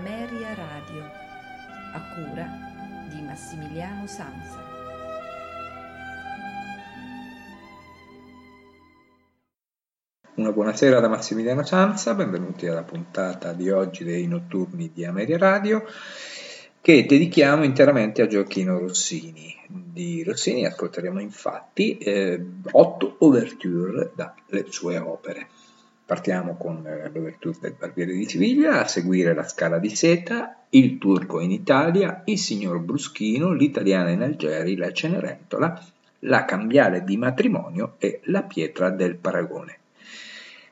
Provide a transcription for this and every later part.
Ameria Radio, a cura di Massimiliano Sanza. Una buonasera da Massimiliano Sanza, benvenuti alla puntata di oggi dei notturni di Ameria Radio che dedichiamo interamente a Gioacchino Rossini. Di Rossini ascolteremo infatti eh, otto ouverture dalle sue opere. Partiamo con eh, l'ouverture del Barbiere di Siviglia, a seguire la Scala di Seta, Il Turco in Italia, Il Signor Bruschino, L'Italiana in Algeri, La Cenerentola, La Cambiale di Matrimonio e La Pietra del Paragone.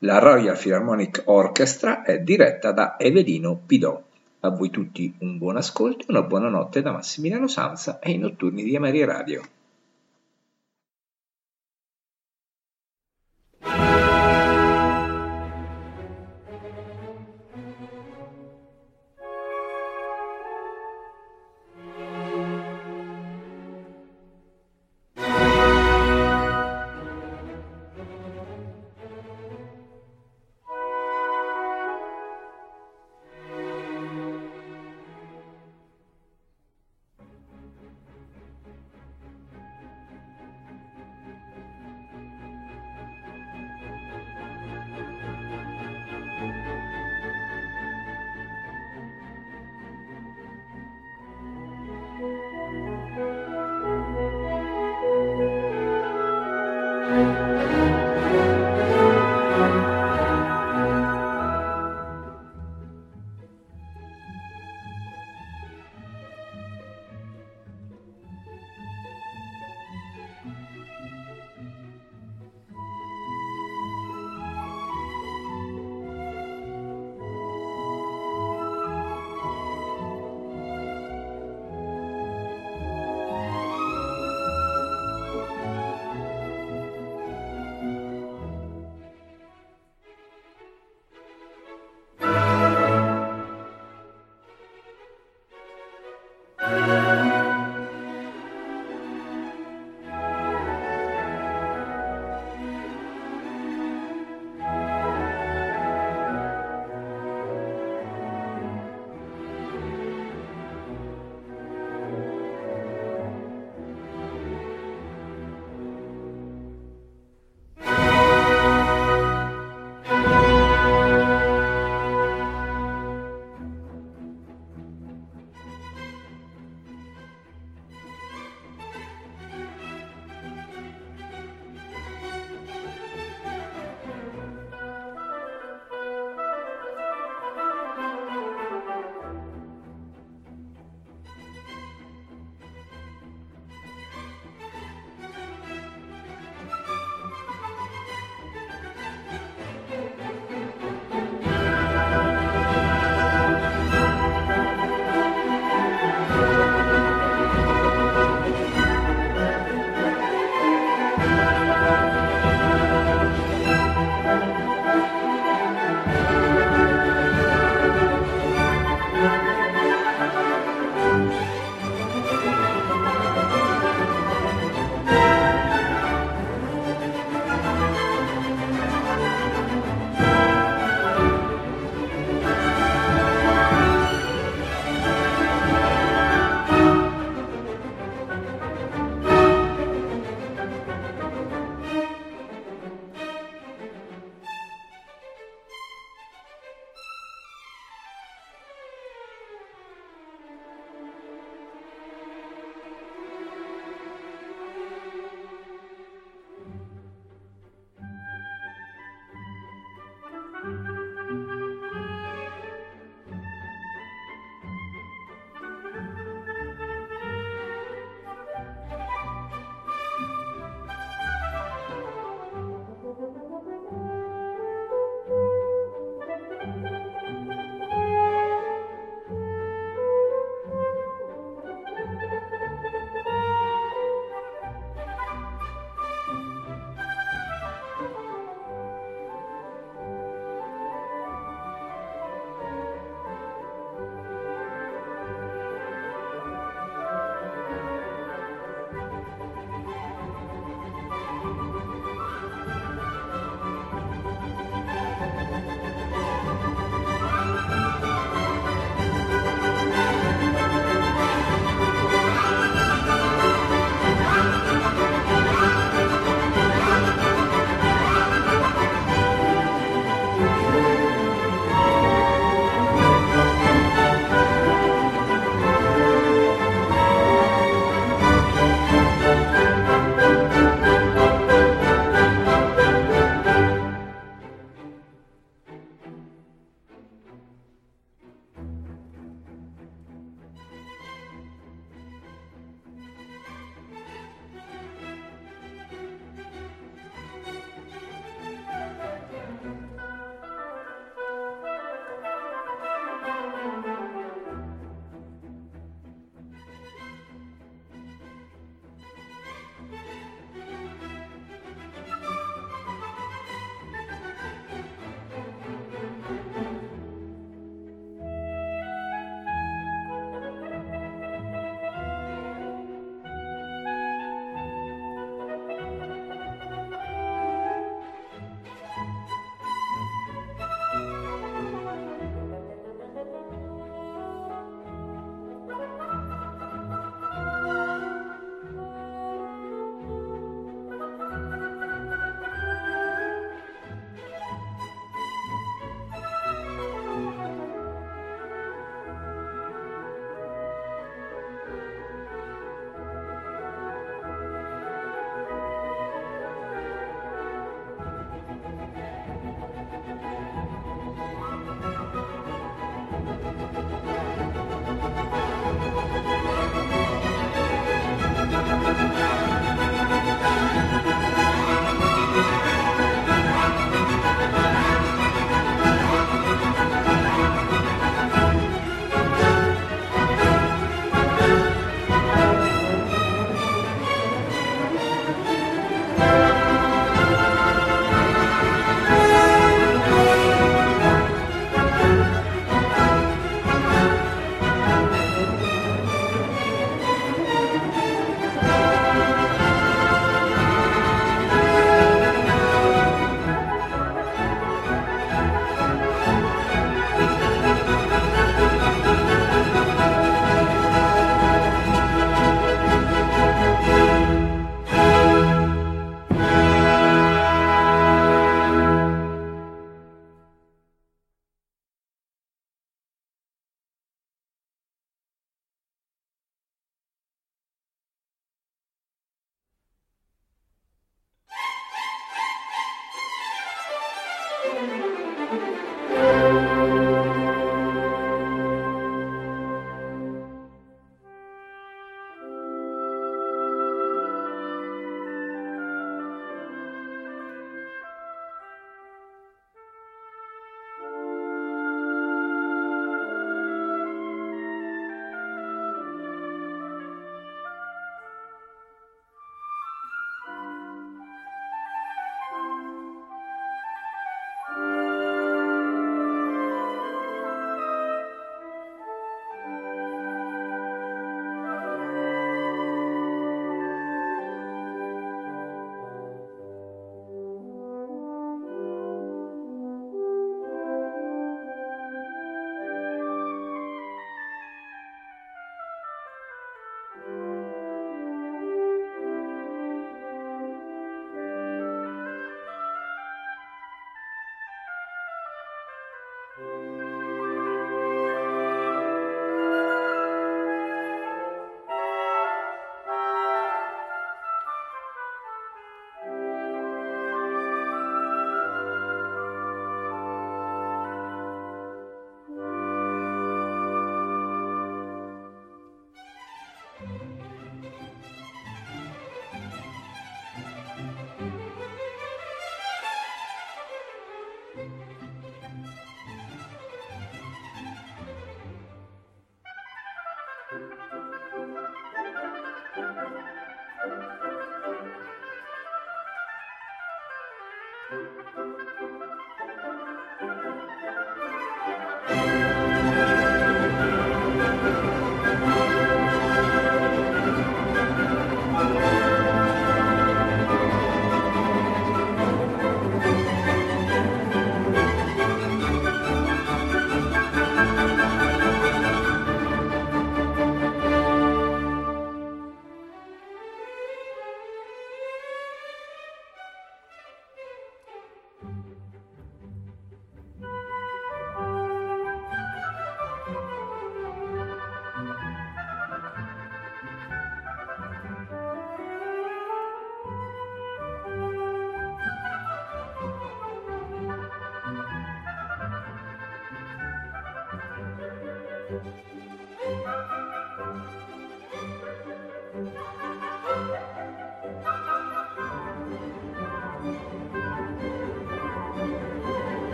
La Royal Philharmonic Orchestra è diretta da Evelino Pidò. A voi tutti un buon ascolto una buona notte da Massimiliano Sanza e i notturni di Ameria Radio.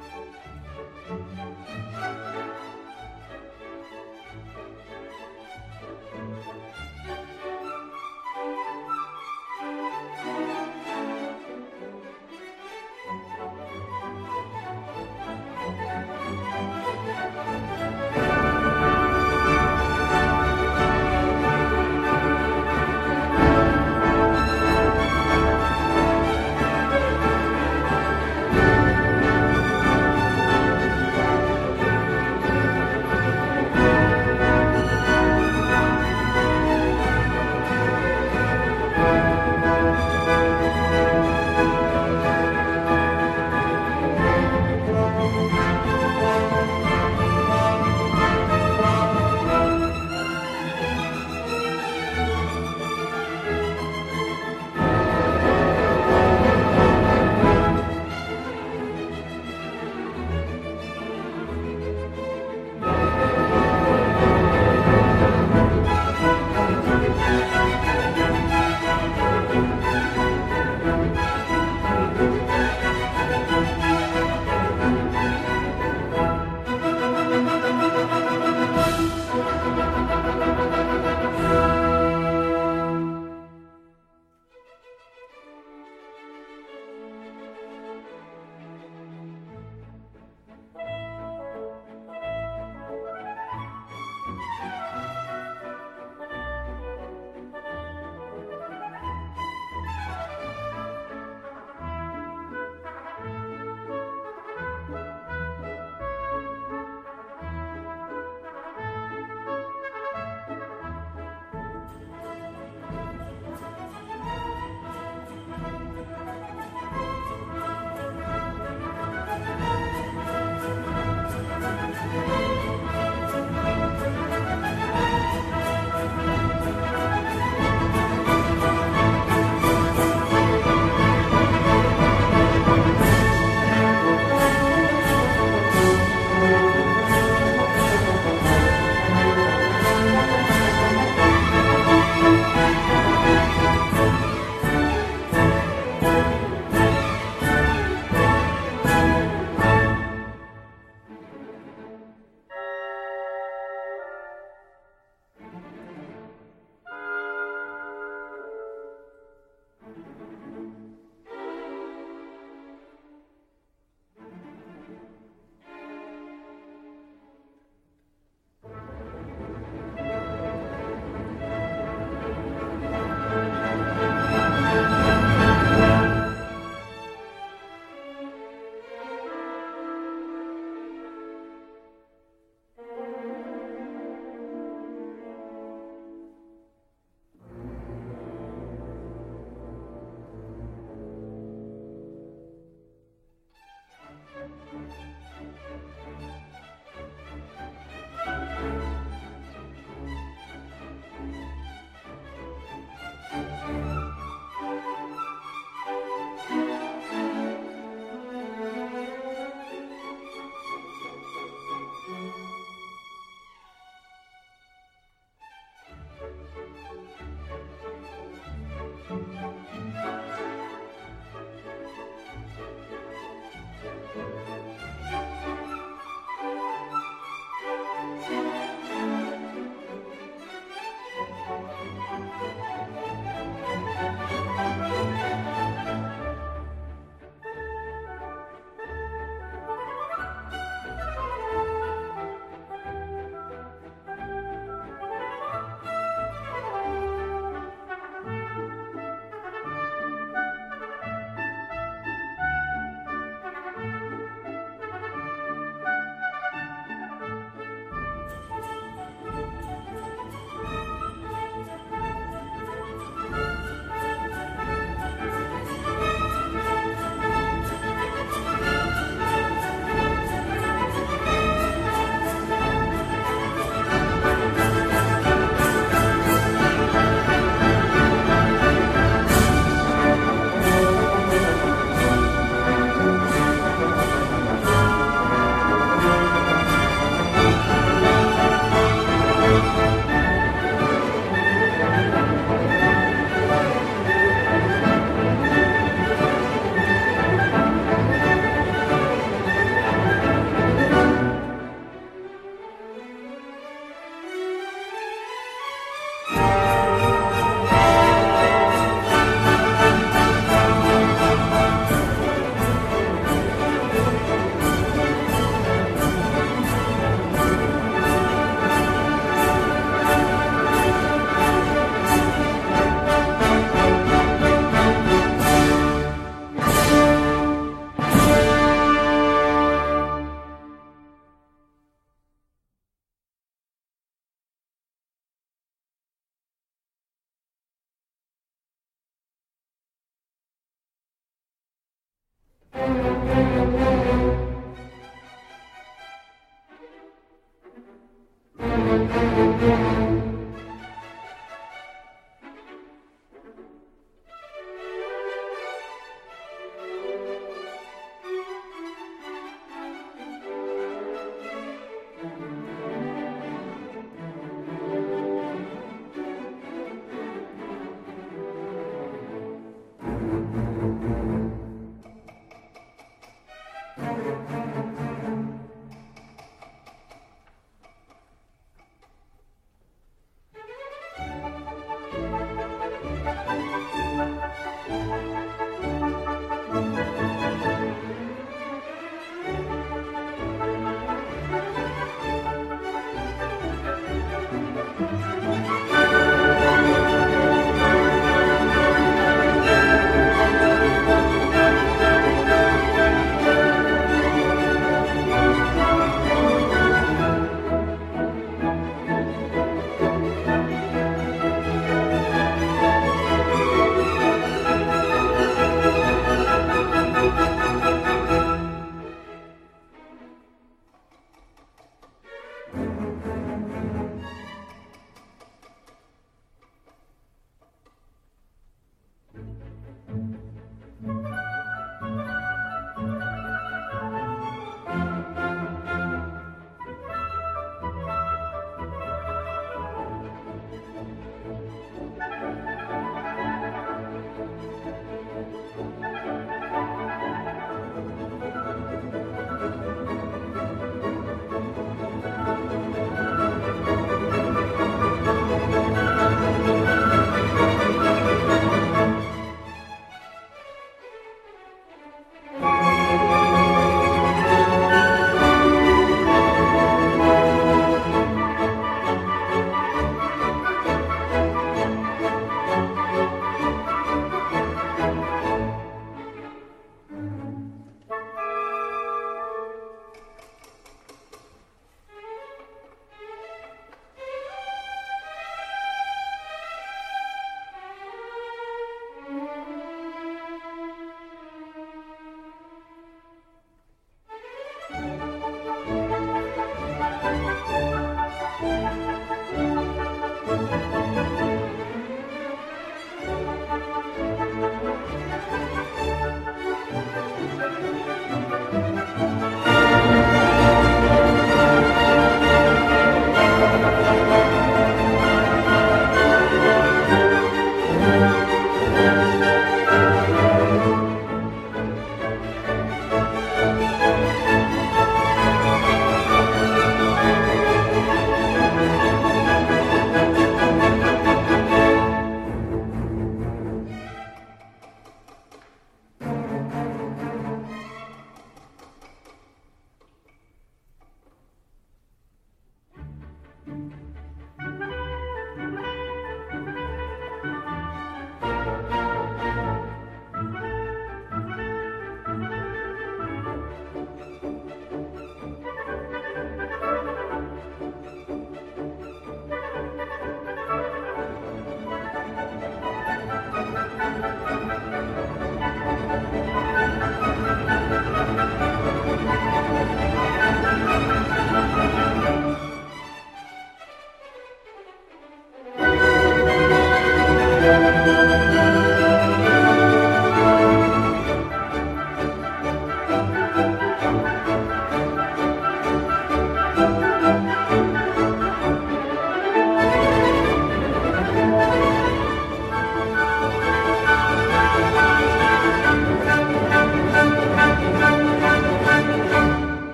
Thank you.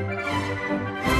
Música